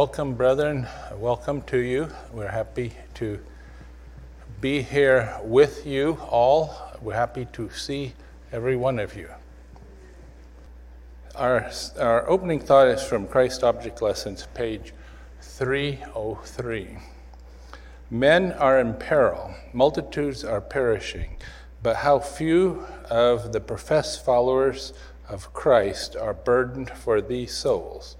Welcome, brethren. Welcome to you. We're happy to be here with you all. We're happy to see every one of you. Our, our opening thought is from Christ Object Lessons, page 303. Men are in peril, multitudes are perishing, but how few of the professed followers of Christ are burdened for these souls.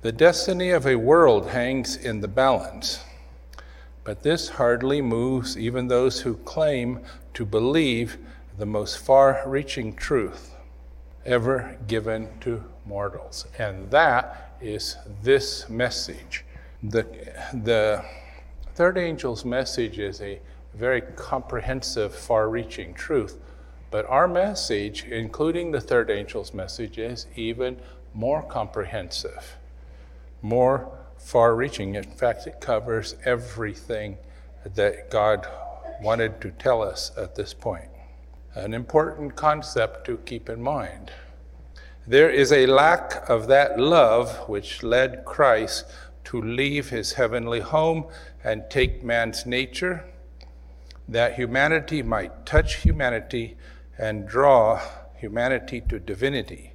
The destiny of a world hangs in the balance, but this hardly moves even those who claim to believe the most far reaching truth ever given to mortals. And that is this message. The, the third angel's message is a very comprehensive, far reaching truth. But our message, including the third angel's message, is even more comprehensive, more far reaching. In fact, it covers everything that God wanted to tell us at this point. An important concept to keep in mind. There is a lack of that love which led Christ to leave his heavenly home and take man's nature, that humanity might touch humanity and draw humanity to divinity.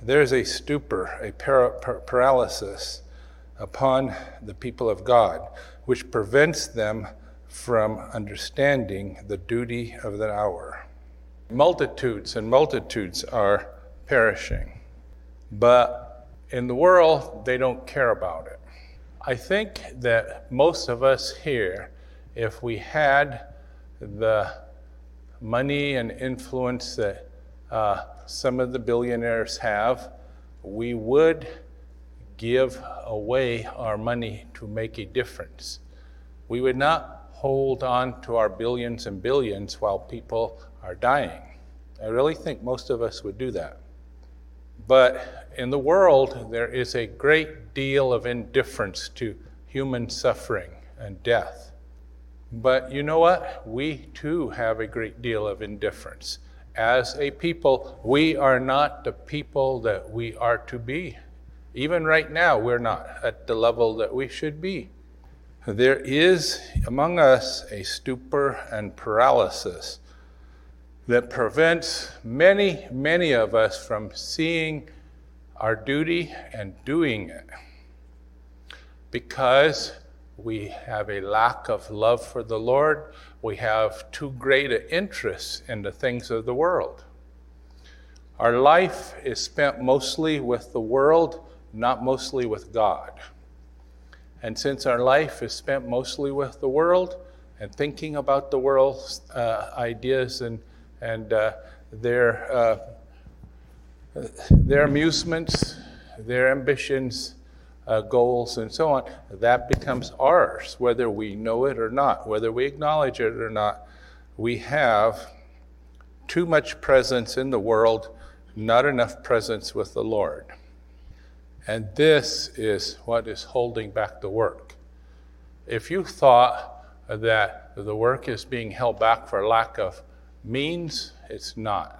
There's a stupor, a para- paralysis upon the people of God, which prevents them from understanding the duty of the hour. Multitudes and multitudes are perishing, but in the world, they don't care about it. I think that most of us here, if we had the money and influence that uh, some of the billionaires have, we would give away our money to make a difference. We would not hold on to our billions and billions while people are dying. I really think most of us would do that. But in the world, there is a great deal of indifference to human suffering and death. But you know what? We too have a great deal of indifference. As a people, we are not the people that we are to be. Even right now, we're not at the level that we should be. There is among us a stupor and paralysis that prevents many, many of us from seeing our duty and doing it. Because we have a lack of love for the Lord. We have too great an interest in the things of the world. Our life is spent mostly with the world, not mostly with God. And since our life is spent mostly with the world and thinking about the world's uh, ideas and, and uh, their, uh, their amusements, their ambitions, uh, goals, and so on, that becomes ours, whether we know it or not, whether we acknowledge it or not. We have too much presence in the world, not enough presence with the Lord. And this is what is holding back the work. If you thought that the work is being held back for lack of means, it's not.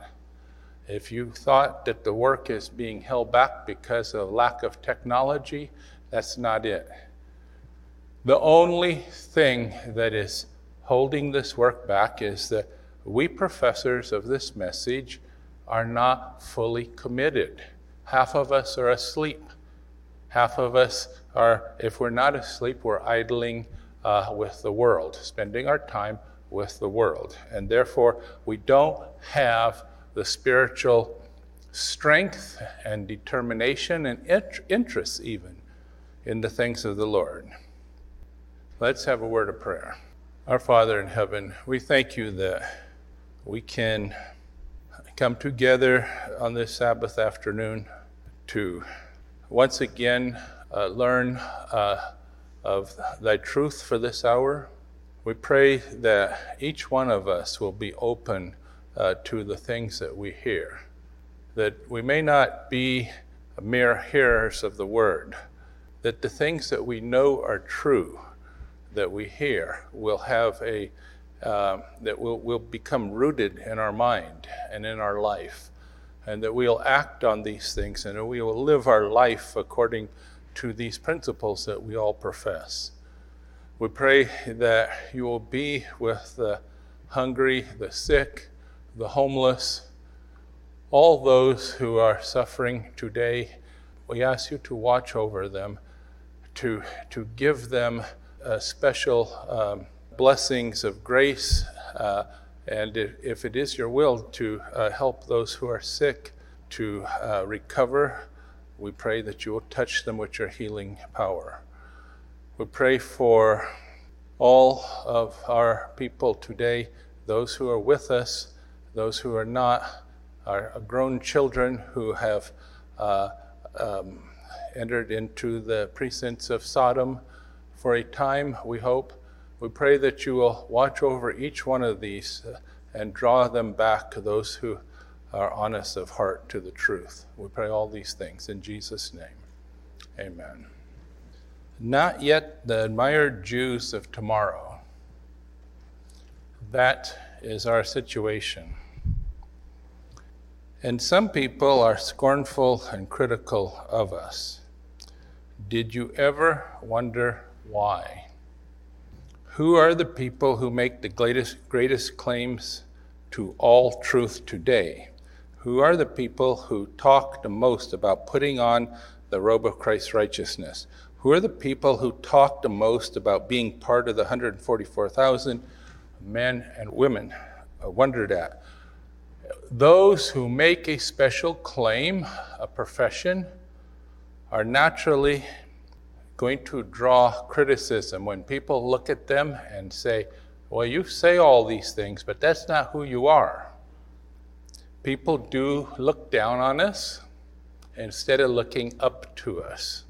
If you thought that the work is being held back because of lack of technology, that's not it. The only thing that is holding this work back is that we professors of this message are not fully committed. Half of us are asleep. Half of us are, if we're not asleep, we're idling uh, with the world, spending our time with the world. And therefore, we don't have the spiritual strength and determination and interest, even in the things of the Lord. Let's have a word of prayer. Our Father in heaven, we thank you that we can come together on this Sabbath afternoon to once again uh, learn uh, of thy truth for this hour. We pray that each one of us will be open uh, to the things that we hear. That we may not be mere hearers of the word, that the things that we know are true, that we hear, will have a uh, that will, will become rooted in our mind and in our life, and that we'll act on these things and we will live our life according to these principles that we all profess. We pray that you will be with the hungry, the sick, the homeless, all those who are suffering today. We ask you to watch over them, to, to give them uh, special um, blessings of grace, uh, and if, if, it is your will to uh, help those who are sick to uh, recover, we pray that you will touch them with your healing power. We pray for all of our people today, those who are with us, those who are not, are grown children who have uh, um, entered into the precincts of Sodom for a time, we hope. We pray that you will watch over each one of these uh, and draw them back, to those who are honest of heart to the truth. We pray all these things in Jesus' name. Amen. Not yet the admired Jews of tomorrow. That is our situation. And some people are scornful and critical of us. Did you ever wonder why? Who are the people who make the greatest, greatest claims to all truth today? Who are the people who talk the most about putting on the robe of Christ's righteousness? Who are the people who talk the most about being part of the 144,000 men and women wondered at? Those who make a special claim, a profession, are naturally going to draw criticism when people look at them and say, Well, you say all these things, but that's not who you are people do look down on us instead of looking up to us.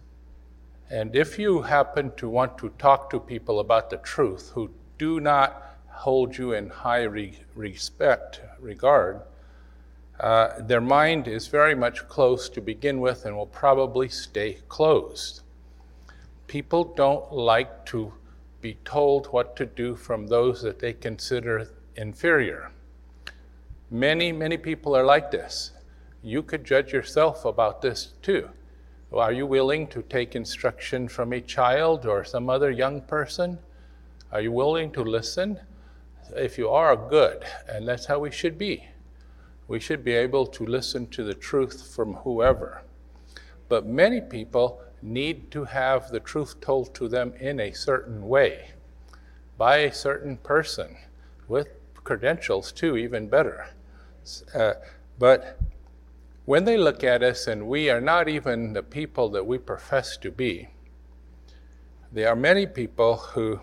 And if you happen to want to talk to people about the truth who do not hold you in high re- respect, regard, uh, their mind is very much closed to begin with and will probably stay closed. People don't like to be told what to do from those that they consider inferior. Many, many people are like this. You could judge yourself about this too. Are you willing to take instruction from a child or some other young person? Are you willing to listen? If you are, good. And that's how we should be. We should be able to listen to the truth from whoever. But many people need to have the truth told to them in a certain way by a certain person with credentials, too, even better. Uh, but when they look at us and we are not even the people that we profess to be, there are many people who,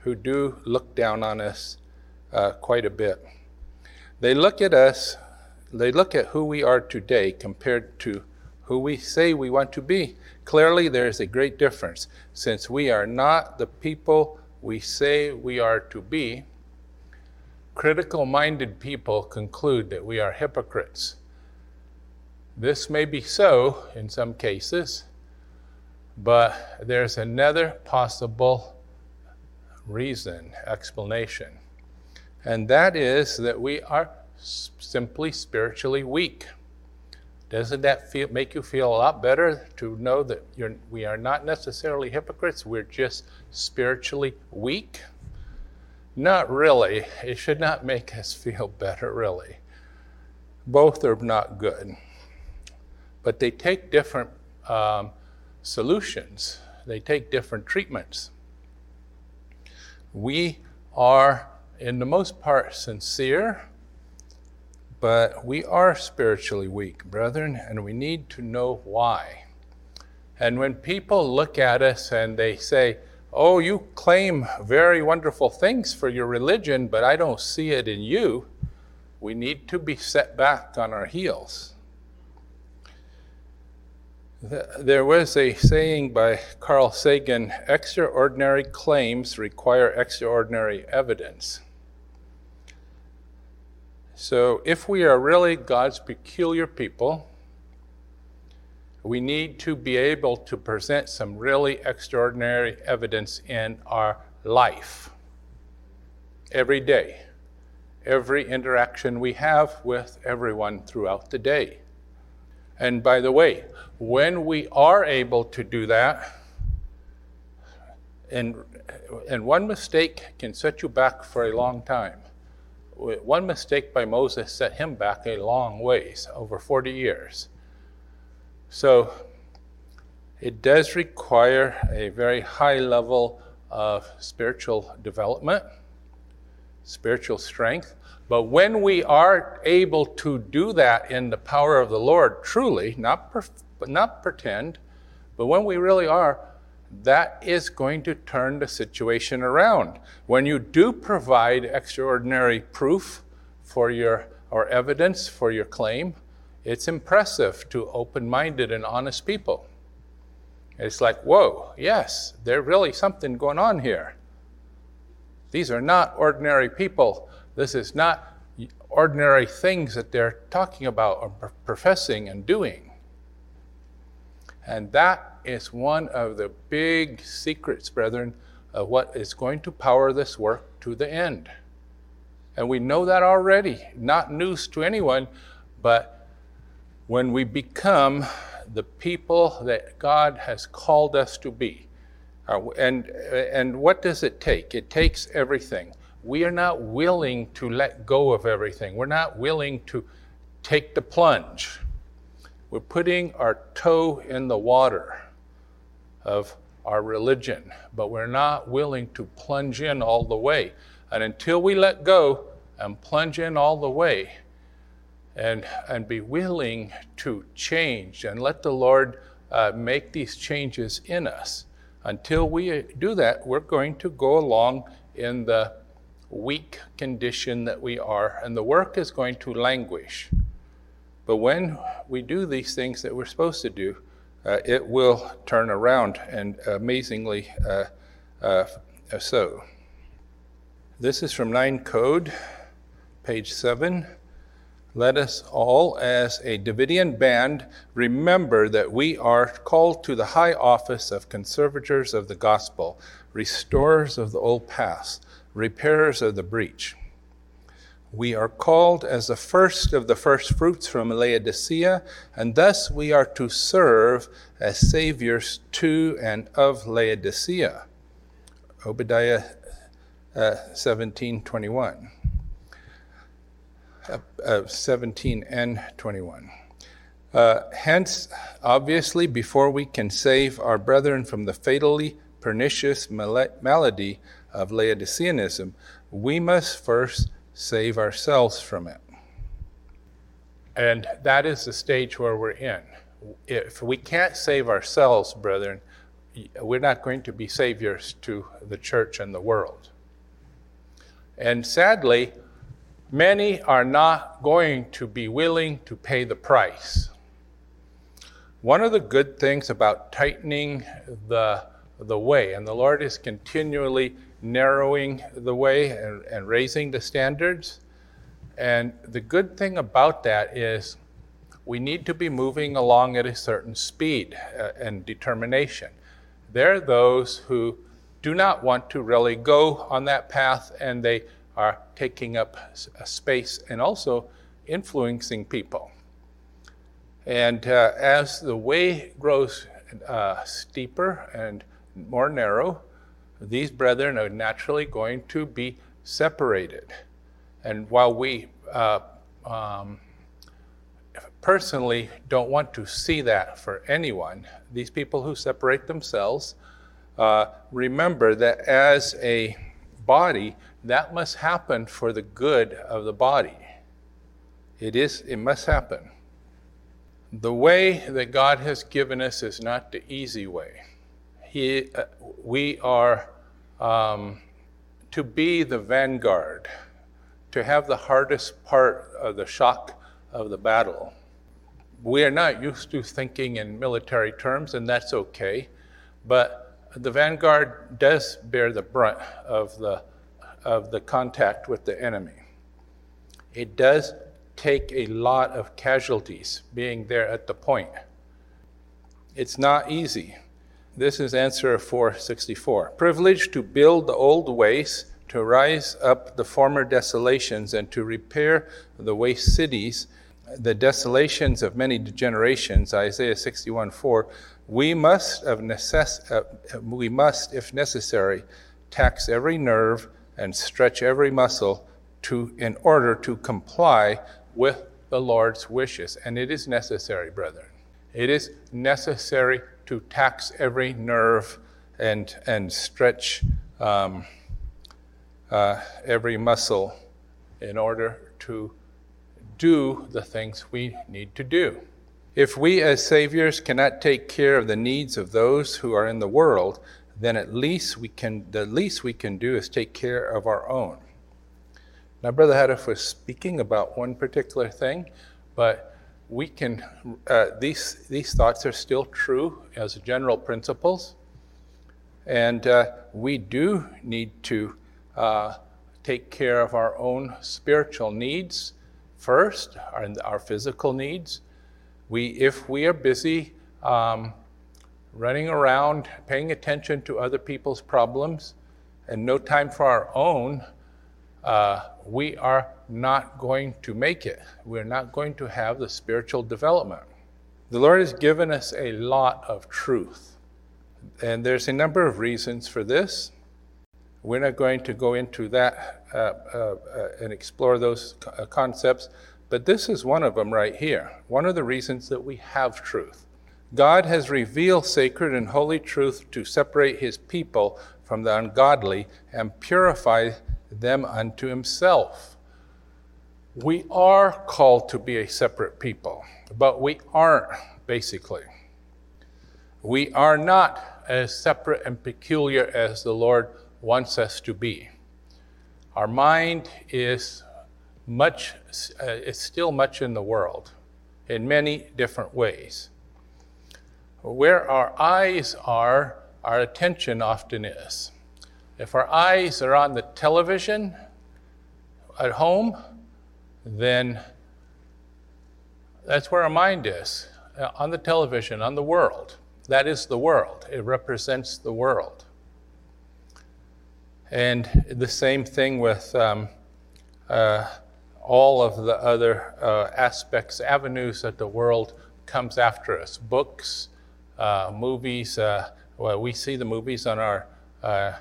who do look down on us uh, quite a bit. They look at us, they look at who we are today compared to who we say we want to be. Clearly, there is a great difference. Since we are not the people we say we are to be, Critical minded people conclude that we are hypocrites. This may be so in some cases, but there's another possible reason, explanation, and that is that we are simply spiritually weak. Doesn't that feel, make you feel a lot better to know that we are not necessarily hypocrites? We're just spiritually weak? Not really. It should not make us feel better, really. Both are not good. But they take different um, solutions, they take different treatments. We are, in the most part, sincere, but we are spiritually weak, brethren, and we need to know why. And when people look at us and they say, Oh, you claim very wonderful things for your religion, but I don't see it in you. We need to be set back on our heels. There was a saying by Carl Sagan extraordinary claims require extraordinary evidence. So, if we are really God's peculiar people, we need to be able to present some really extraordinary evidence in our life every day, every interaction we have with everyone throughout the day. And by the way, when we are able to do that, and, and one mistake can set you back for a long time. One mistake by Moses set him back a long ways, over 40 years. So it does require a very high level of spiritual development, spiritual strength. But when we are able to do that in the power of the Lord, truly, not, perf- not pretend, but when we really are, that is going to turn the situation around. When you do provide extraordinary proof for your or evidence for your claim, it's impressive to open-minded and honest people. It's like, whoa, yes, there's really something going on here. These are not ordinary people. This is not ordinary things that they're talking about or professing and doing. And that is one of the big secrets, brethren, of what is going to power this work to the end. And we know that already, not news to anyone, but when we become the people that God has called us to be. Uh, and, and what does it take? It takes everything. We are not willing to let go of everything. We're not willing to take the plunge. We're putting our toe in the water of our religion, but we're not willing to plunge in all the way. And until we let go and plunge in all the way, and, and be willing to change and let the Lord uh, make these changes in us. Until we do that, we're going to go along in the weak condition that we are, and the work is going to languish. But when we do these things that we're supposed to do, uh, it will turn around, and amazingly uh, uh, so. This is from Nine Code, page 7. Let us all, as a Davidian band, remember that we are called to the high office of conservators of the gospel, restorers of the old past, repairers of the breach. We are called as the first of the first fruits from Laodicea, and thus we are to serve as saviors to and of Laodicea. Obadiah uh, 17 21 uh, 17 and 21. Uh, hence, obviously, before we can save our brethren from the fatally pernicious malady of Laodiceanism, we must first save ourselves from it. And that is the stage where we're in. If we can't save ourselves, brethren, we're not going to be saviors to the church and the world. And sadly, many are not going to be willing to pay the price. One of the good things about tightening the, the way, and the Lord is continually narrowing the way and, and raising the standards. And the good thing about that is we need to be moving along at a certain speed uh, and determination. There are those who do not want to really go on that path and they are taking up space and also influencing people. And uh, as the way grows uh, steeper and more narrow, these brethren are naturally going to be separated. And while we uh, um, personally don't want to see that for anyone, these people who separate themselves, uh, remember that as a body, that must happen for the good of the body. It is, it must happen. The way that God has given us is not the easy way. He, uh, we are um, to be the vanguard, to have the hardest part of the shock of the battle. We are not used to thinking in military terms, and that's okay, but the vanguard does bear the brunt of the of the contact with the enemy. It does take a lot of casualties being there at the point. It's not easy. This is answer 464. Privilege to build the old ways, to rise up the former desolations, and to repair the waste cities the desolations of many generations, Isaiah 61 4, we must, of necess- uh, we must, if necessary, tax every nerve and stretch every muscle to, in order to comply with the Lord's wishes. And it is necessary, brethren. It is necessary to tax every nerve and, and stretch um, uh, every muscle in order to do the things we need to do. If we as Saviors cannot take care of the needs of those who are in the world, then at least we can the least we can do is take care of our own. Now, Brother Houteff was speaking about one particular thing, but we can uh, these these thoughts are still true as general principles, and uh, we do need to uh, take care of our own spiritual needs first, our, our physical needs. We, if we are busy um, running around, paying attention to other people's problems, and no time for our own, uh, we are not going to make it. We're not going to have the spiritual development. The Lord has given us a lot of truth, and there's a number of reasons for this. We're not going to go into that uh, uh, uh and explore those uh, concepts. But this is one of them right here, one of the reasons that we have truth. God has revealed sacred and holy truth to separate his people from the ungodly and purify them unto himself. We are called to be a separate people, but we aren't, basically. We are not as separate and peculiar as the Lord wants us to be. Our mind is much, uh, it's still much in the world in many different ways. Where our eyes are, our attention often is. If our eyes are on the television at home, then that's where our mind is uh, on the television, on the world. That is the world, it represents the world. And the same thing with um, uh, all of the other uh, aspects, avenues that the world comes after us books, uh, movies. Uh, well, we see the movies on our, uh,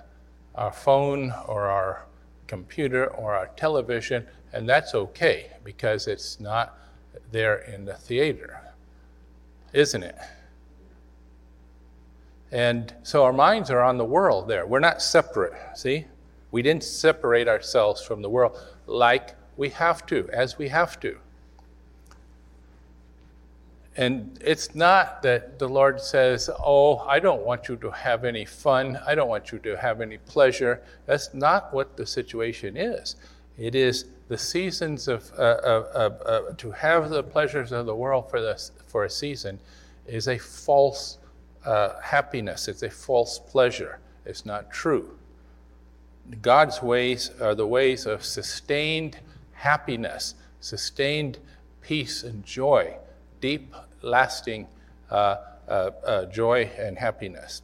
our phone or our computer or our television, and that's okay because it's not there in the theater, isn't it? And so our minds are on the world there. We're not separate, see? We didn't separate ourselves from the world like we have to, as we have to. And it's not that the Lord says, Oh, I don't want you to have any fun. I don't want you to have any pleasure. That's not what the situation is. It is the seasons of, uh, to have the pleasures of the world for, this, for a season is a false uh, happiness, it's a false pleasure. It's not true. God's ways are the ways of sustained happiness, sustained peace and joy, deep, lasting uh, uh, uh, joy and happiness.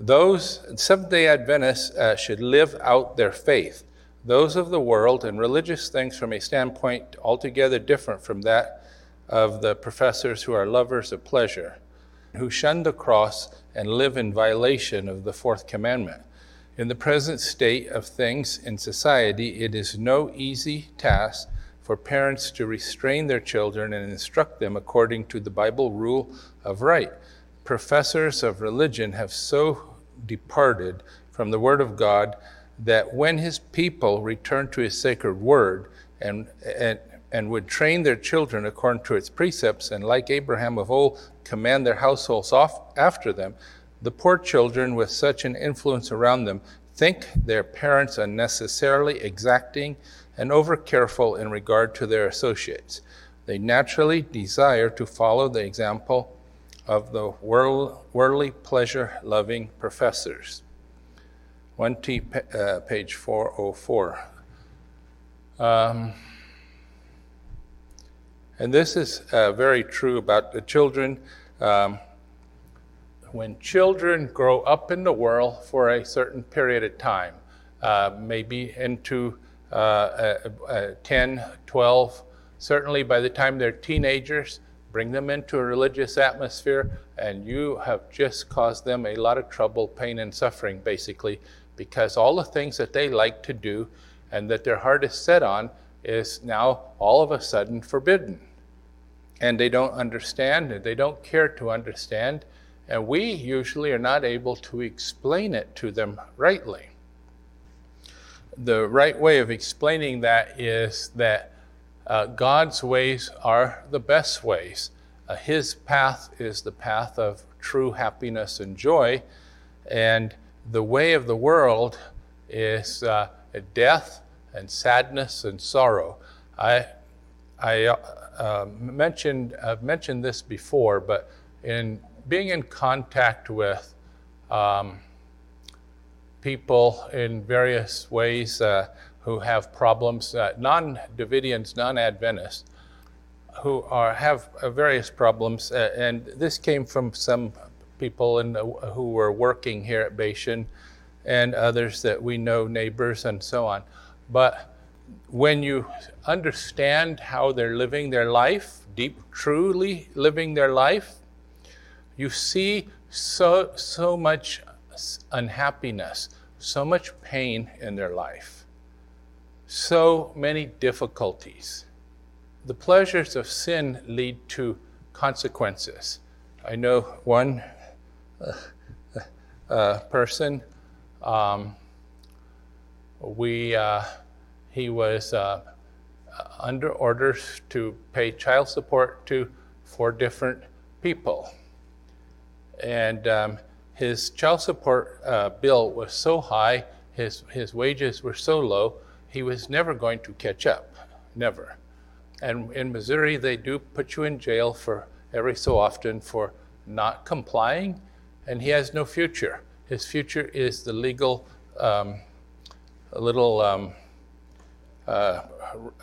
Those Seventh day Adventists uh, should live out their faith. Those of the world and religious things from a standpoint altogether different from that of the professors who are lovers of pleasure, who shun the cross and live in violation of the fourth commandment. In the present state of things in society, it is no easy task for parents to restrain their children and instruct them according to the Bible rule of right. Professors of religion have so departed from the Word of God that when His people return to His sacred Word and, and, and would train their children according to its precepts, and like Abraham of old, command their households off after them, the poor children, with such an influence around them, think their parents unnecessarily exacting and over careful in regard to their associates. They naturally desire to follow the example of the world, worldly pleasure loving professors. 1T, uh, page 404. Um, and this is uh, very true about the children. Um, when children grow up in the world for a certain period of time, uh, maybe into Uh, uh, 10, 12, certainly by the time they're teenagers, bring them into a religious atmosphere, and you have just caused them a lot of trouble, pain, and suffering, basically, because all the things that they like to do and that their heart is set on is now all of a sudden forbidden. And they don't understand, and they don't care to understand, and we usually are not able to explain it to them rightly. The right way of explaining that is that uh, God's ways are the best ways. Uh, his path is the path of true happiness and joy, and the way of the world is uh, death and sadness and sorrow. I, I uh, mentioned, I've mentioned this before, but in being in contact with um, people in various ways uh, who have problems, uh, non Davidians, non Adventists, who are, have uh, various problems. Uh, and this came from some people in, who were working here at Bashan and others that we know, neighbors and so on. But when you understand how they're living their life, deep, truly living their life, you see so, so much unhappiness, so much pain in their life, so many difficulties. The pleasures of sin lead to consequences. I know one uh, uh, person, um, we, uh, he was uh, under orders to pay child support to four different people and um, his child support uh, bill was so high, his, his wages were so low, he was never going to catch up. Never. And in Missouri, they do put you in jail for every so often for not complying, and he has no future. His future is the legal um, little um, uh,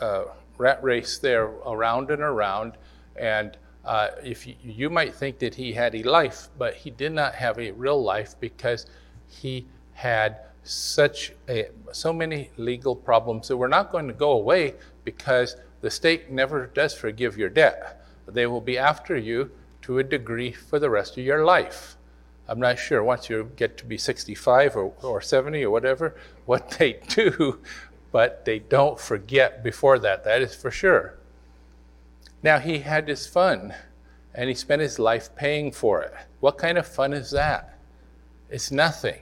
uh, rat race there around and around, and uh, if you, you, might think that he had a life, but he did not have a real life because he had such a, so many legal problems that were not going to go away because the state never does forgive your debt. They will be after you to a degree for the rest of your life. I'm not sure once you get to be 65 or, or 70 or whatever what they do, but they don't forget before that. That is for sure. Now, he had his fun, and he spent his life paying for it. What kind of fun is that? It's nothing.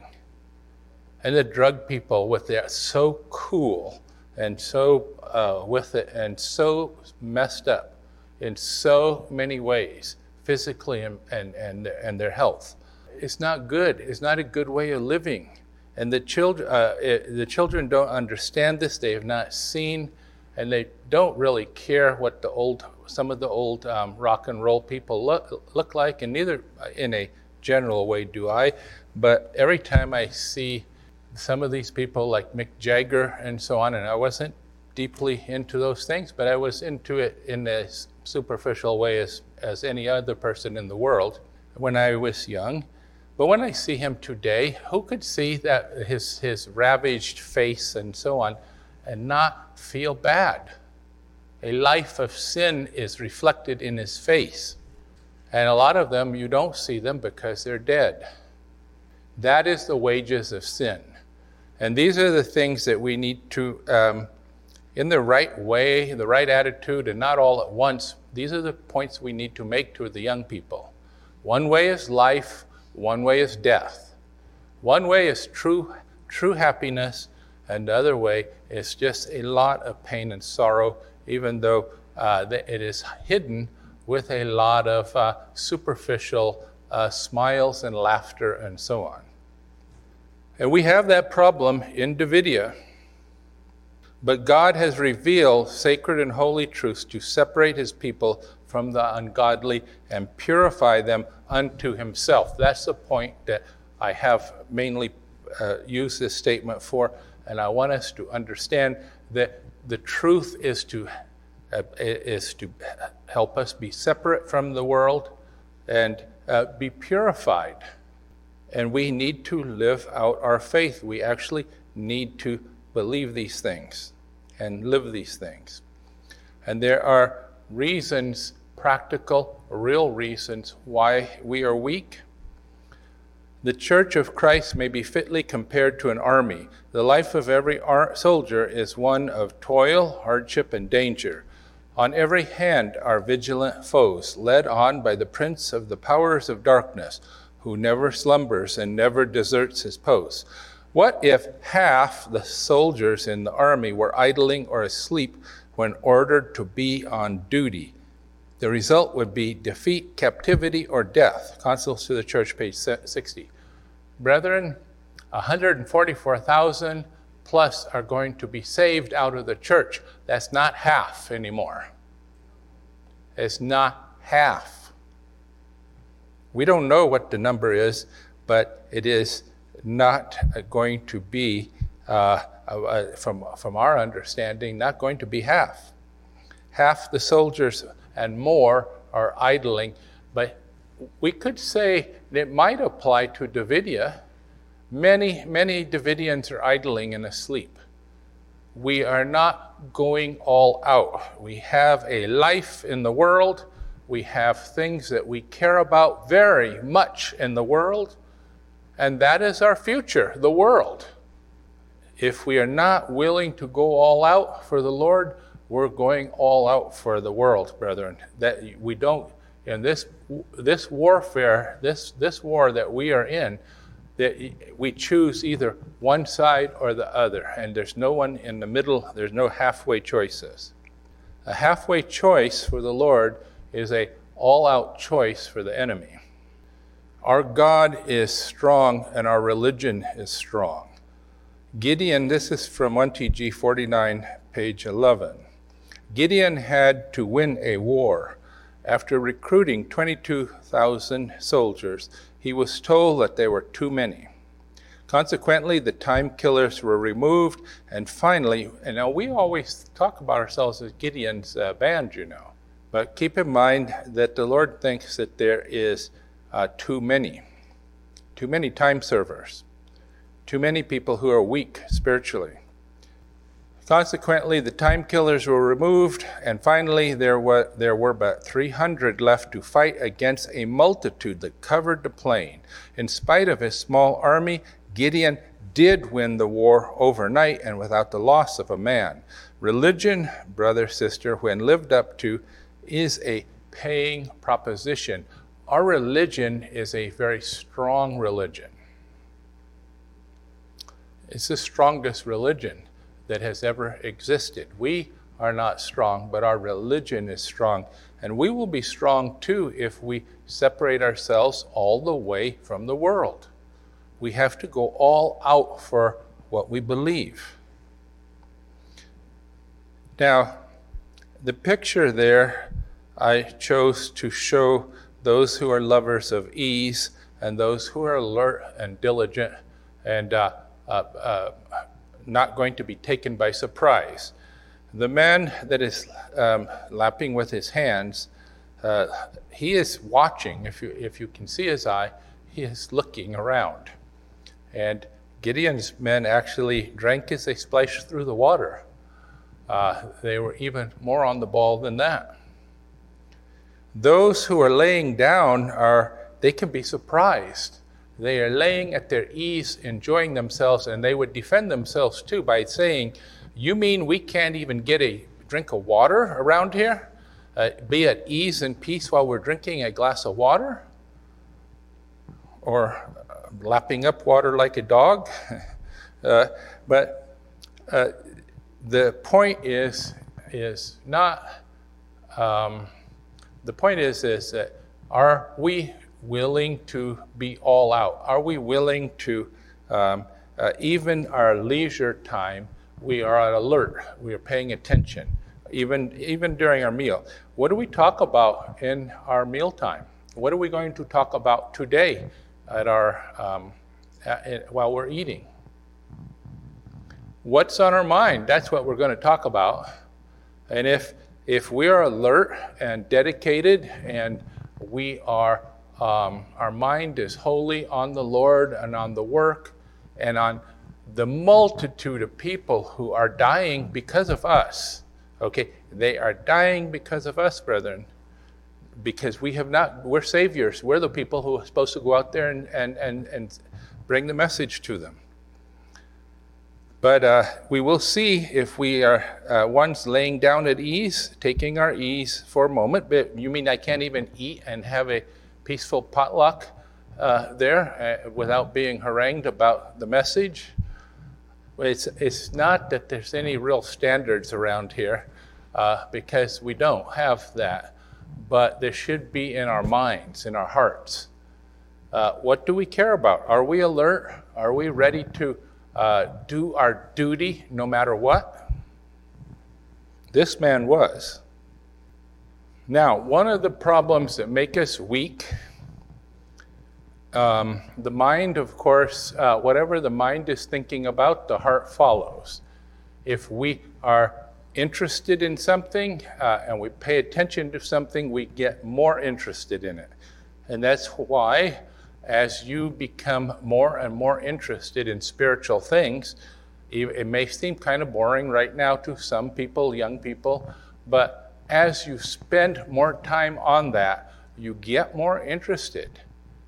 And the drug people with their so cool and so uh, with it and so messed up in so many ways, physically and, and, and, and their health. It's not good. It's not a good way of living. And the children, uh, the children don't understand this. They have not seen, and they don't really care what the old some of the old um, rock and roll people look, look like, and neither in a general way do I. But every time I see some of these people like Mick Jagger and so on, and I wasn't deeply into those things, but I was into it in as superficial way as, as any other person in the world when I was young. But when I see him today, who could see that his, his ravaged face and so on and not feel bad? a life of sin is reflected in his face. And a lot of them, you don't see them because they're dead. That is the wages of sin. And these are the things that we need to, um, in the right way, the right attitude, and not all at once, these are the points we need to make to the young people. One way is life, one way is death. One way is true, true happiness, and the way is just a lot of pain and sorrow even though uh, it is hidden with a lot of uh, superficial uh, smiles and laughter and so on. And we have that problem in Davidia. But God has revealed sacred and holy truths to separate his people from the ungodly and purify them unto himself. That's the point that I have mainly uh, used this statement for. And I want us to understand that the truth is to uh, is to help us be separate from the world and uh, be purified. And we need to live out our faith. We actually need to believe these things and live these things. And there are reasons, practical, real reasons, why we are weak. The Church of Christ may be fitly compared to an army. The life of every ar- soldier is one of toil, hardship, and danger. On every hand are vigilant foes, led on by the prince of the powers of darkness, who never slumbers and never deserts his post. What if half the soldiers in the army were idling or asleep when ordered to be on duty? The result would be defeat, captivity, or death. Counsels to the Church, page 60. Brethren, 144,000 plus are going to be saved out of the church. That's not half anymore. It's not half. We don't know what the number is, but it is not going to be, uh, uh, from, from our understanding, not going to be half. Half the soldiers and more are idling, but we could say it might apply to Davidia Many, many Davidians are idling and asleep. We are not going all out. We have a life in the world. We have things that we care about very much in the world. And that is our future, the world. If we are not willing to go all out for the Lord, we're going all out for the world, brethren. That we don't, in this, this warfare, this, this war that we are in, that we choose either one side or the other, and there's no one in the middle, there's no halfway choices. A halfway choice for the Lord is a all-out choice for the enemy. Our God is strong and our religion is strong. Gideon, this is from 1TG 49, page 11. Gideon had to win a war. After recruiting 22,000 soldiers, he was told that there were too many. Consequently, the time killers were removed, and finally, and now we always talk about ourselves as Gideon's uh, band, you know, but keep in mind that the Lord thinks that there is uh, too many, too many time servers, too many people who are weak spiritually. Consequently, the time killers were removed, and finally, there were, there were but 300 left to fight against a multitude that covered the plain. In spite of his small army, Gideon did win the war overnight and without the loss of a man. Religion, brother, sister, when lived up to, is a paying proposition. Our religion is a very strong religion. It's the strongest religion that has ever existed. We are not strong, but our religion is strong. And we will be strong too if we separate ourselves all the way from the world. We have to go all out for what we believe. Now, the picture there I chose to show those who are lovers of ease and those who are alert and diligent and uh, uh, uh, not going to be taken by surprise. The man that is um, lapping with his hands, uh, he is watching. If you, if you can see his eye, he is looking around. And Gideon's men actually drank as they splashed through the water. Uh, they were even more on the ball than that. Those who are laying down are, they can be surprised they are laying at their ease, enjoying themselves, and they would defend themselves too by saying, You mean we can't even get a drink of water around here? Uh, be at ease and peace while we're drinking a glass of water? Or uh, lapping up water like a dog? uh, but uh, the point is, is not, um, the point is, is that are we willing to be all out? Are we willing to, um, uh, even our leisure time, we are alert, we are paying attention, even, even during our meal. What do we talk about in our meal time? What are we going to talk about today at our, um, at, while we're eating? What's on our mind? That's what we're going to talk about. And if, if we are alert and dedicated and we are um, our mind is wholly on the Lord and on the work and on the multitude of people who are dying because of us, Okay, they are dying because of us, brethren. Because we have not, we're saviors. We're the people who are supposed to go out there and, and, and, and bring the message to them. But uh, we will see if we are uh, ones laying down at ease, taking our ease for a moment. But you mean I can't even eat and have a peaceful potluck uh, there uh, without being harangued about the message? It's, it's not that there's any real standards around here uh, because we don't have that. But there should be in our minds, in our hearts. Uh, what do we care about? Are we alert? Are we ready to? uh, do our duty no matter what? This man was. Now, one of the problems that make us weak, um, the mind, of course, uh, whatever the mind is thinking about, the heart follows. If we are interested in something uh, and we pay attention to something, we get more interested in it. And that's why as you become more and more interested in spiritual things, it may seem kind of boring right now to some people, young people, but as you spend more time on that, you get more interested.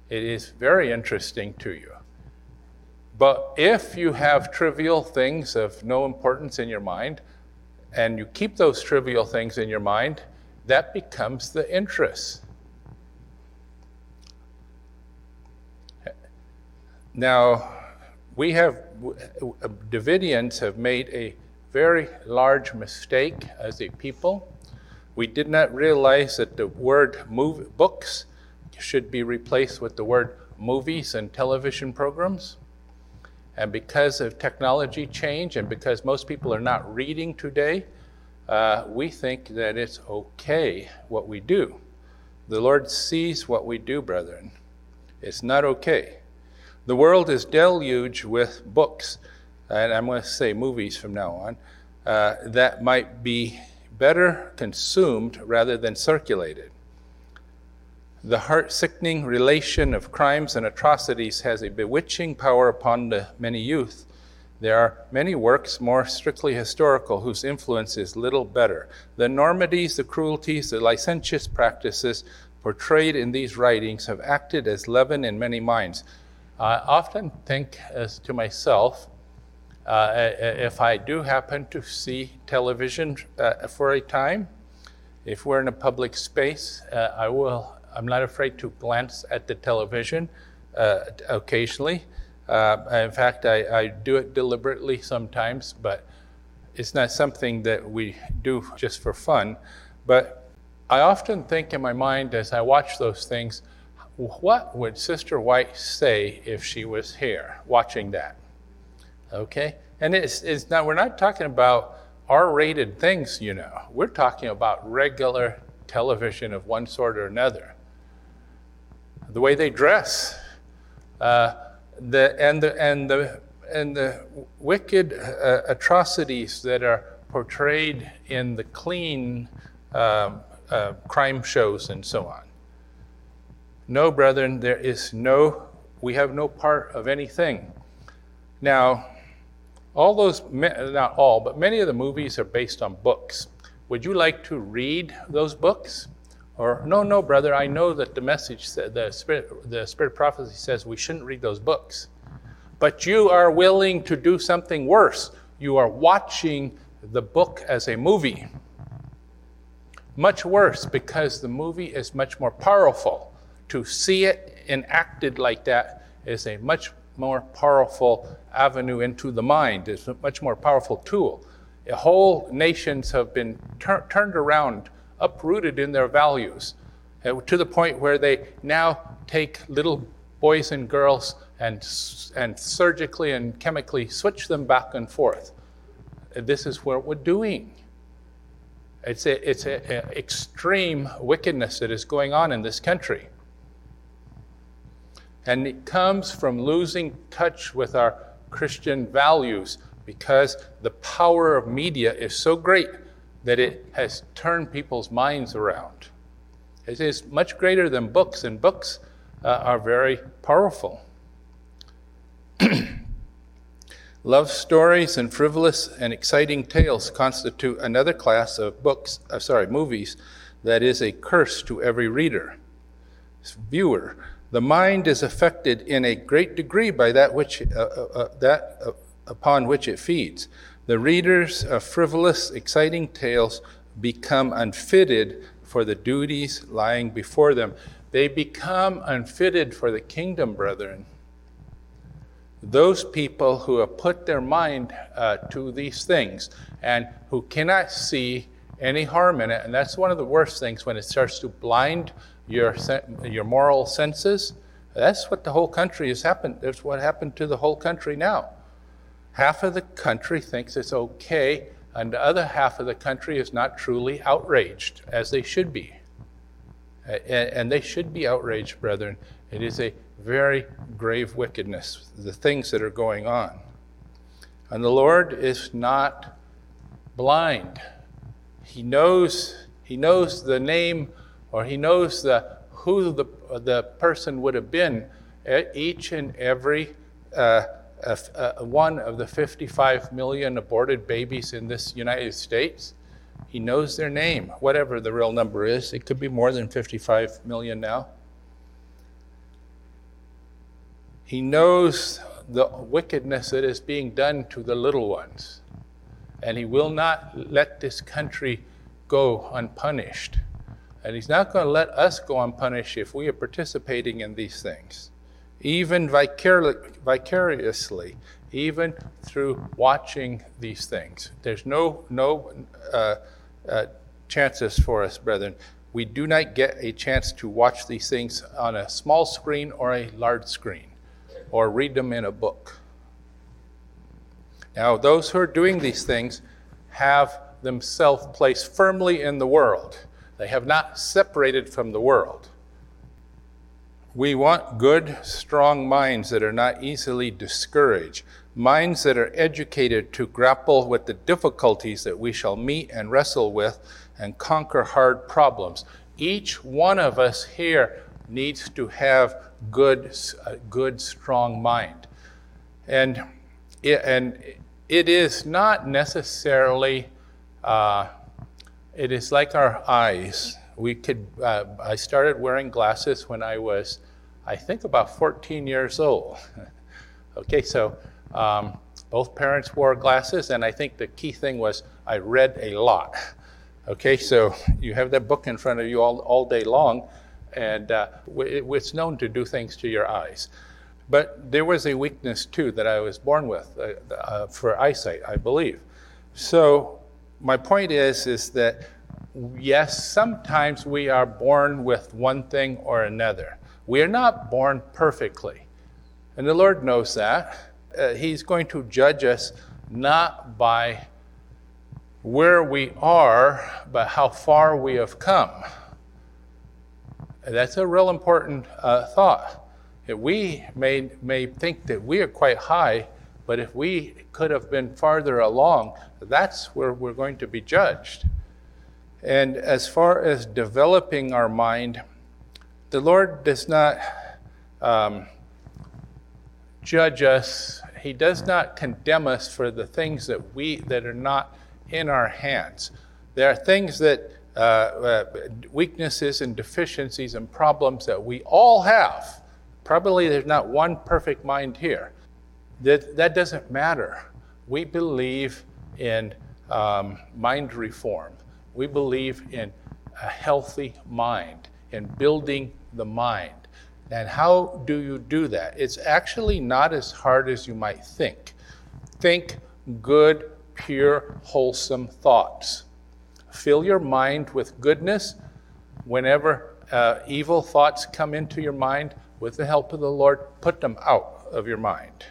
It is very interesting to you. But if you have trivial things of no importance in your mind, and you keep those trivial things in your mind, that becomes the interest. Now, we have, uh, Davidians have made a very large mistake as a people. We did not realize that the word move, books should be replaced with the word movies and television programs. And because of technology change and because most people are not reading today, uh, we think that it's okay what we do. The Lord sees what we do, brethren. It's not okay. The world is deluged with books, and I'm going to say movies from now on, uh, that might be better consumed rather than circulated. The heart sickening relation of crimes and atrocities has a bewitching power upon the many youth. There are many works more strictly historical whose influence is little better. The enormities, the cruelties, the licentious practices portrayed in these writings have acted as leaven in many minds. I often think as to myself, uh, if I do happen to see television uh, for a time, if we're in a public space, uh, I will. I'm not afraid to glance at the television uh, occasionally. Uh, in fact, I, I, do it deliberately sometimes, but it's not something that we do just for fun. But I often think in my mind as I watch those things, what would Sister White say if she was here watching that? Okay? And it's, it's not, we're not talking about R rated things, you know. We're talking about regular television of one sort or another. The way they dress, uh, the, and, the, and, the, and the wicked uh, atrocities that are portrayed in the clean um, uh, crime shows and so on. No, brethren, there is no, we have no part of anything. Now, all those, not all, but many of the movies are based on books. Would you like to read those books? Or, no, no, brother, I know that the message, the spirit, the spirit prophecy says we shouldn't read those books. But you are willing to do something worse. You are watching the book as a movie. Much worse because the movie is much more powerful to see it enacted like that is a much more powerful avenue into the mind, it's a much more powerful tool. Whole nations have been tur- turned around, uprooted in their values, uh, to the point where they now take little boys and girls and, and surgically and chemically switch them back and forth. This is what we're doing. It's an it's a, a extreme wickedness that is going on in this country. And it comes from losing touch with our Christian values because the power of media is so great that it has turned people's minds around. It is much greater than books, and books uh, are very powerful. Love stories and frivolous and exciting tales constitute another class of books, uh, sorry, movies that is a curse to every reader, viewer. The mind is affected in a great degree by that which uh, uh, uh that uh, upon which it feeds. The readers of frivolous, exciting tales become unfitted for the duties lying before them. They become unfitted for the kingdom, brethren. Those people who have put their mind uh, to these things and who cannot see any harm in it, and that's one of the worst things when it starts to blind your, your moral senses. That's what the whole country has happened. That's what happened to the whole country now. Half of the country thinks it's okay, and the other half of the country is not truly outraged, as they should be. And they should be outraged, brethren. It is a very grave wickedness, the things that are going on. And the Lord is not blind. He knows, he knows the name or he knows the, who the, the person would have been at each and every uh, uh, one of the 55 million aborted babies in this United States. He knows their name, whatever the real number is. It could be more than 55 million now. He knows the wickedness that is being done to the little ones. And he will not let this country go unpunished. And he's not going to let us go unpunished if we are participating in these things even vicariously, even through watching these things. There's no, no uh, uh, chances for us, brethren. We do not get a chance to watch these things on a small screen or a large screen or read them in a book. Now, those who are doing these things have themselves placed firmly in the world. They have not separated from the world. We want good, strong minds that are not easily discouraged, minds that are educated to grapple with the difficulties that we shall meet and wrestle with and conquer hard problems. Each one of us here needs to have good, a good, strong mind. And it, and it is not necessarily, uh, it is like our eyes. We could, uh, I started wearing glasses when I was I think about 14 years old. okay, so um, both parents wore glasses, and I think the key thing was I read a lot. Okay, so you have that book in front of you all, all day long, and uh, it's known to do things to your eyes. But there was a weakness too that I was born with uh, uh, for eyesight, I believe. So my point is, is that yes, sometimes we are born with one thing or another. We are not born perfectly. And the Lord knows that. Uh, he's going to judge us not by where we are, but how far we have come. That's a real important uh, thought. We may, may think that we are quite high, but if we could have been farther along, that's where we're going to be judged. And as far as developing our mind, the Lord does not um, judge us. He does not condemn us for the things that we that are not in our hands. There are things that uh, uh, weaknesses and deficiencies and problems that we all have. Probably there's not one perfect mind here. That, that doesn't matter. We believe in um, mind reform. We believe in a healthy mind, in building the mind. And how do you do that? It's actually not as hard as you might think. Think good, pure, wholesome thoughts. Fill your mind with goodness. Whenever uh, evil thoughts come into your mind, with the help of the Lord, put them out of your mind.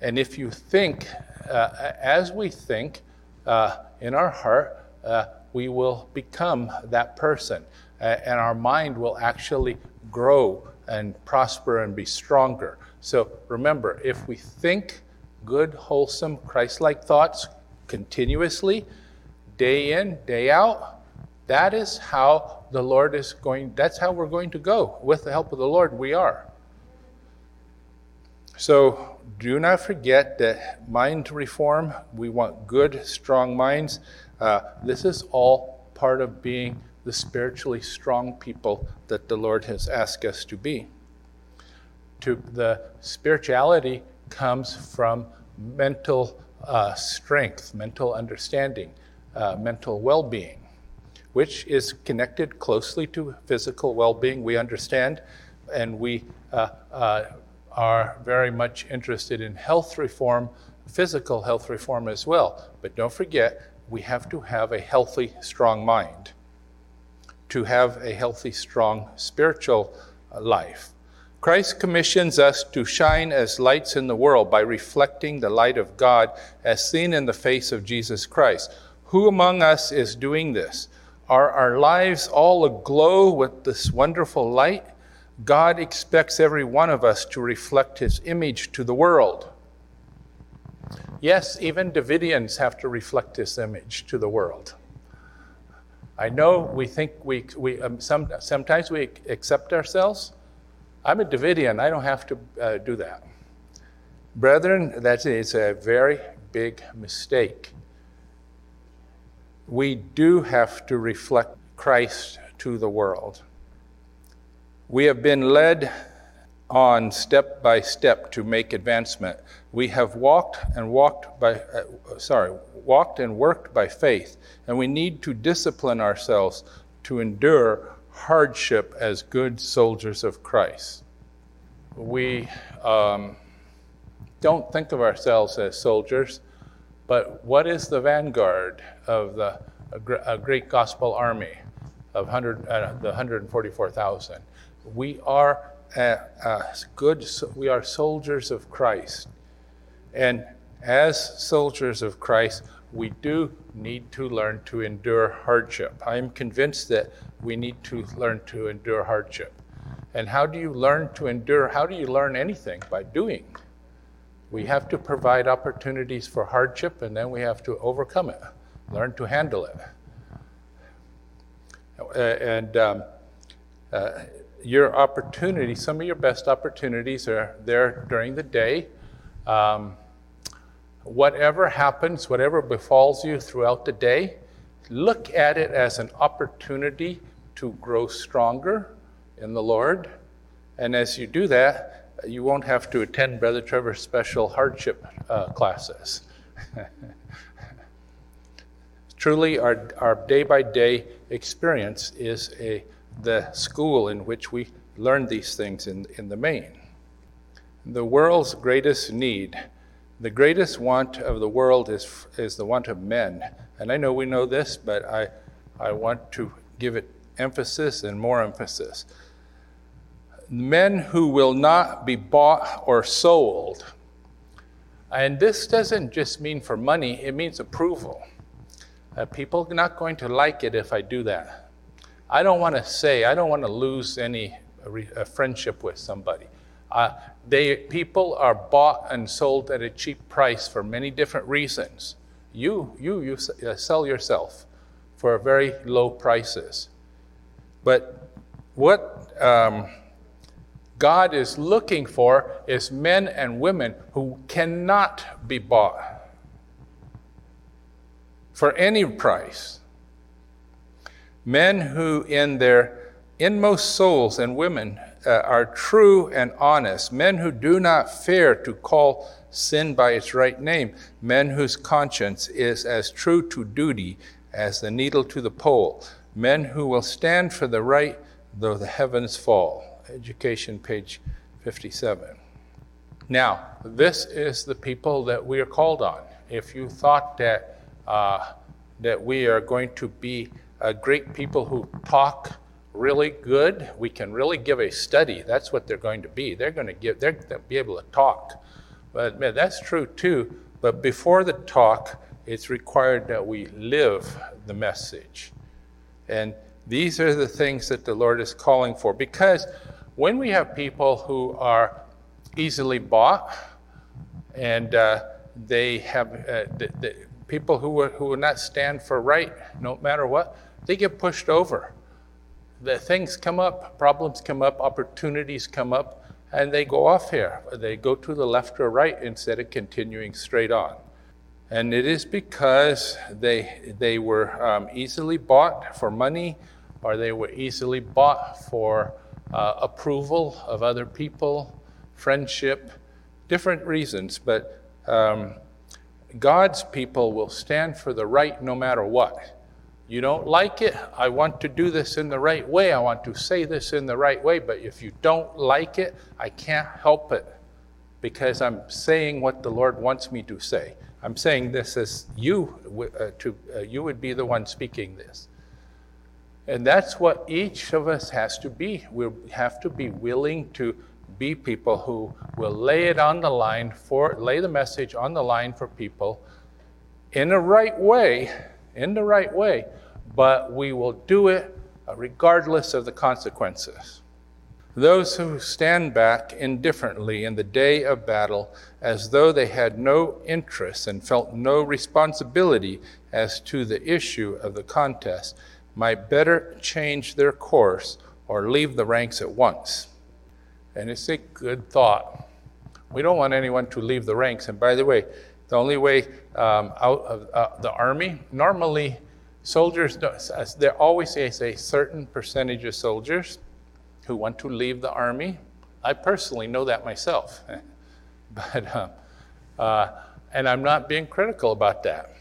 And if you think, as we think uh, in our heart, uh, we will become that person uh, and our mind will actually grow and prosper and be stronger. So remember, if we think good, wholesome, Christ like thoughts continuously, day in, day out, that is how the Lord is going, that's how we're going to go. With the help of the Lord, we are. So do not forget that mind reform, we want good, strong minds. Uh, this is all part of being the spiritually strong people that the Lord has asked us to be. To the spirituality comes from mental uh, strength, mental understanding, uh, mental well-being, which is connected closely to physical well-being. We understand, and we uh, uh are very much interested in health reform, physical health reform as well. But don't forget, we have to have a healthy, strong mind to have a healthy, strong spiritual uh, life. Christ commissions us to shine as lights in the world by reflecting the light of God as seen in the face of Jesus Christ. Who among us is doing this? Are our lives all aglow with this wonderful light? God expects every one of us to reflect his image to the world. Yes, even Davidians have to reflect his image to the world. I know we think we, we um, some, sometimes we accept ourselves. I'm a Davidian, I don't have to uh, do that. Brethren, that is a very big mistake. We do have to reflect Christ to the world. We have been led on step by step to make advancement. We have walked and walked by, uh, sorry, walked and worked by faith, and we need to discipline ourselves to endure hardship as good soldiers of Christ. We um, don't think of ourselves as soldiers, but what is the vanguard of the a, great gospel army of 100, uh, the 144,000? We are uh, uh, good, we are soldiers of Christ. And as soldiers of Christ, we do need to learn to endure hardship. I am convinced that we need to learn to endure hardship. And how do you learn to endure? How do you learn anything? By doing. We have to provide opportunities for hardship and then we have to overcome it, learn to handle it. Uh, and um, uh, your opportunity, some of your best opportunities are there during the day. Um, whatever happens, whatever befalls you throughout the day, look at it as an opportunity to grow stronger in the Lord. And as you do that, you won't have to attend Brother Trevor's special hardship uh, classes. Truly, our, our day by day experience is a the school in which we learn these things in, in the main. The world's greatest need, the greatest want of the world is, is the want of men. And I know we know this, but I, I want to give it emphasis and more emphasis. Men who will not be bought or sold. And this doesn't just mean for money, it means approval. Uh, people are not going to like it if I do that. I don't want to say, I don't want to lose any a friendship with somebody. Uh, they, people are bought and sold at a cheap price for many different reasons. You, you, you uh, sell yourself for very low prices. But what um, God is looking for is men and women who cannot be bought for any price. Men who, in their inmost souls and women, uh, are true and honest, men who do not fear to call sin by its right name, men whose conscience is as true to duty as the needle to the pole, men who will stand for the right though the heavens fall. Education, page 57. Now, this is the people that we are called on. If you thought that, uh, that we are going to be uh, great people who talk really good. We can really give a study. That's what they're going to be. They're going to give. They're going to be able to talk. But man, that's true too. But before the talk, it's required that we live the message. And these are the things that the Lord is calling for. Because when we have people who are easily bought and uh, they have uh, the, the people who who will not stand for right no matter what, they get pushed over. The things come up, problems come up, opportunities come up, and they go off here. They go to the left or right instead of continuing straight on. And it is because they, they were um, easily bought for money or they were easily bought for uh, approval of other people, friendship, different reasons. But um, God's people will stand for the right no matter what. You don't like it? I want to do this in the right way. I want to say this in the right way. But if you don't like it, I can't help it because I'm saying what the Lord wants me to say. I'm saying this as you, uh, to, uh, you would be the one speaking this. And that's what each of us has to be. We have to be willing to be people who will lay it on the line for, lay the message on the line for people in the right way in the right way, but we will do it regardless of the consequences. Those who stand back indifferently in the day of battle, as though they had no interest and felt no responsibility as to the issue of the contest, might better change their course or leave the ranks at once. And it's a good thought. We don't want anyone to leave the ranks. And by the way, the only way um, out of uh, the army, normally soldiers, there always is a certain percentage of soldiers who want to leave the army. I personally know that myself. but, uh, uh, and I'm not being critical about that.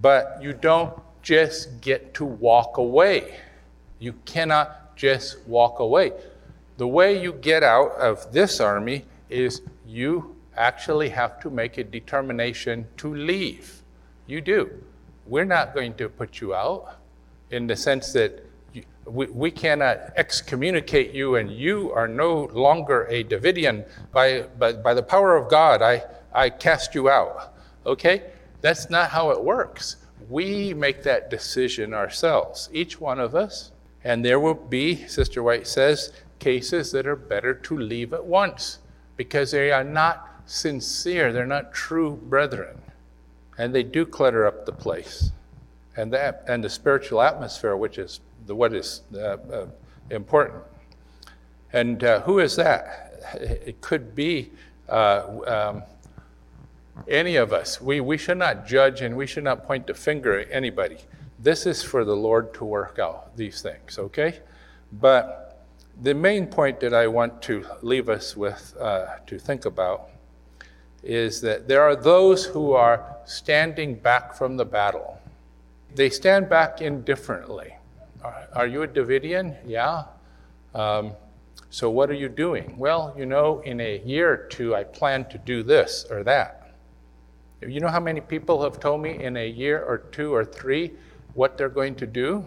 But you don't just get to walk away. You cannot just walk away. The way you get out of this army is you actually have to make a determination to leave. You do. We're not going to put you out in the sense that you, we, we cannot excommunicate you and you are no longer a Davidian. By, by, by the power of God, I, I cast you out. Okay? That's not how it works. We make that decision ourselves, each one of us. And there will be, Sister White says, cases that are better to leave at once because they are not sincere, they're not true brethren. And they do clutter up the place. And, that, and the spiritual atmosphere, which is the, what is uh, uh, important. And uh, who is that? It could be uh, um, any of us. We, we should not judge and we should not point the finger at anybody. This is for the Lord to work out these things, okay? But the main point that I want to leave us with uh, to think about is that there are those who are standing back from the battle. They stand back indifferently. Are, are you a Davidian? Yeah. Um, so what are you doing? Well, you know, in a year or two, I plan to do this or that. You know how many people have told me in a year or two or three what they're going to do?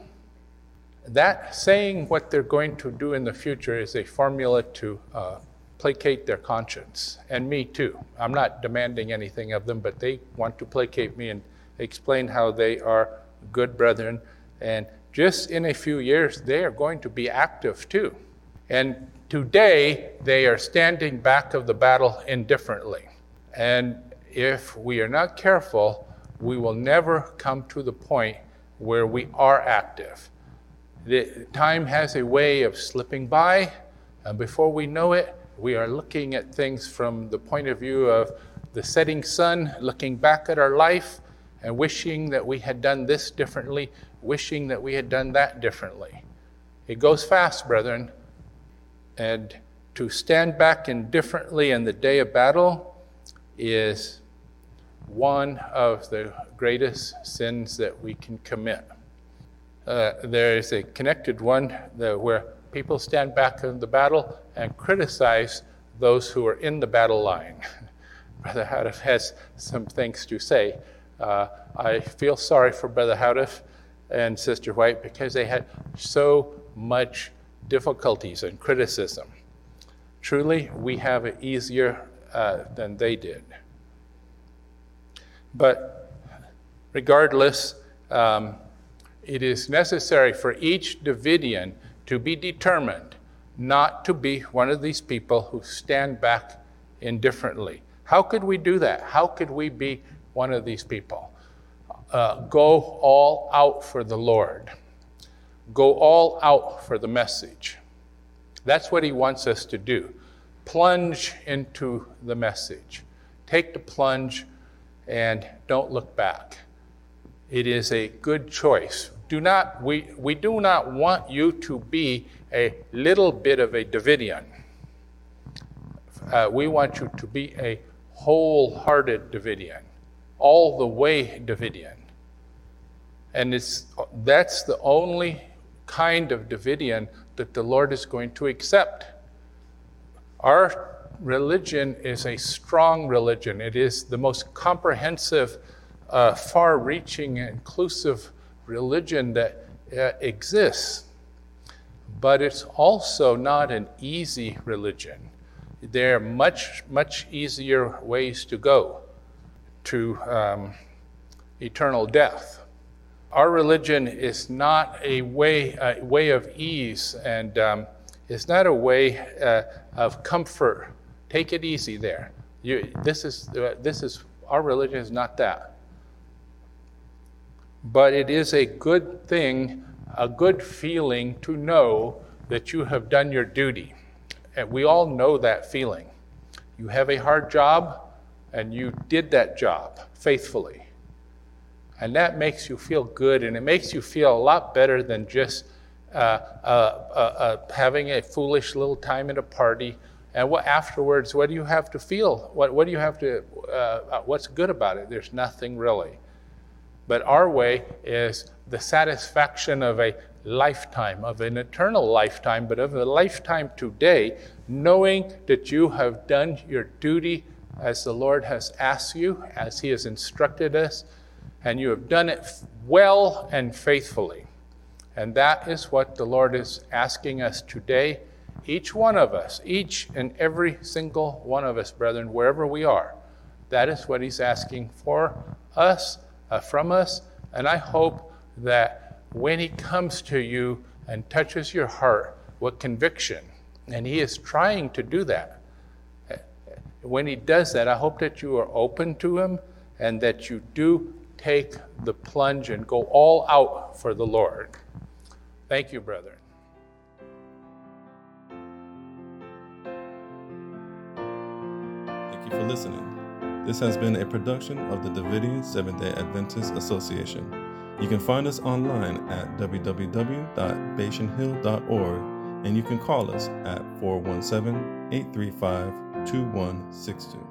That saying what they're going to do in the future is a formula to uh, placate their conscience, and me too. I'm not demanding anything of them, but they want to placate me and explain how they are good brethren. And just in a few years, they are going to be active too. And today, they are standing back of the battle indifferently. And if we are not careful, we will never come to the point where we are active. The time has a way of slipping by, and before we know it, we are looking at things from the point of view of the setting sun, looking back at our life and wishing that we had done this differently, wishing that we had done that differently. It goes fast, brethren. And to stand back indifferently in the day of battle is one of the greatest sins that we can commit. Uh, there is a connected one where people stand back in the battle and criticize those who are in the battle line. Brother Houteff has some things to say. Uh, I feel sorry for Brother Houteff and Sister White because they had so much difficulties and criticism. Truly, we have it easier uh, than they did. But regardless, um, it is necessary for each Davidian to be determined not to be one of these people who stand back indifferently. How could we do that? How could we be one of these people? Uh, go all out for the Lord. Go all out for the message. That's what he wants us to do. plunge into the message. Take the plunge and don't look back. It is a good choice. Do not, we, we do not want you to be a little bit of a Davidian. Uh, we want you to be a wholehearted Davidian, all the way Davidian. And it's, that's the only kind of Davidian that the Lord is going to accept. Our religion is a strong religion, it is the most comprehensive, uh, far reaching, inclusive religion that uh, exists. But it's also not an easy religion. There are much, much easier ways to go to um, eternal death. Our religion is not a way, a way of ease and um, it's not a way uh, of comfort. Take it easy there. You, this, is, uh, this is, our religion is not that. But it is a good thing, a good feeling to know that you have done your duty. And we all know that feeling. You have a hard job, and you did that job faithfully. And that makes you feel good, and it makes you feel a lot better than just uh, uh, uh, uh, having a foolish little time at a party. And what afterwards, what do you have to feel? What, what do you have to, uh, uh, what's good about it? There's nothing really. But our way is the satisfaction of a lifetime, of an eternal lifetime, but of a lifetime today, knowing that you have done your duty as the Lord has asked you, as He has instructed us, and you have done it well and faithfully. And that is what the Lord is asking us today. Each one of us, each and every single one of us, brethren, wherever we are, that is what He's asking for us, uh, from us. And I hope that when He comes to you and touches your heart with conviction, and He is trying to do that, when He does that, I hope that you are open to Him and that you do take the plunge and go all out for the Lord. Thank you, brethren. Thank you for listening. This has been a production of the Davidian Seventh day Adventist Association. You can find us online at www.bashanhill.org and you can call us at 417 835 2162.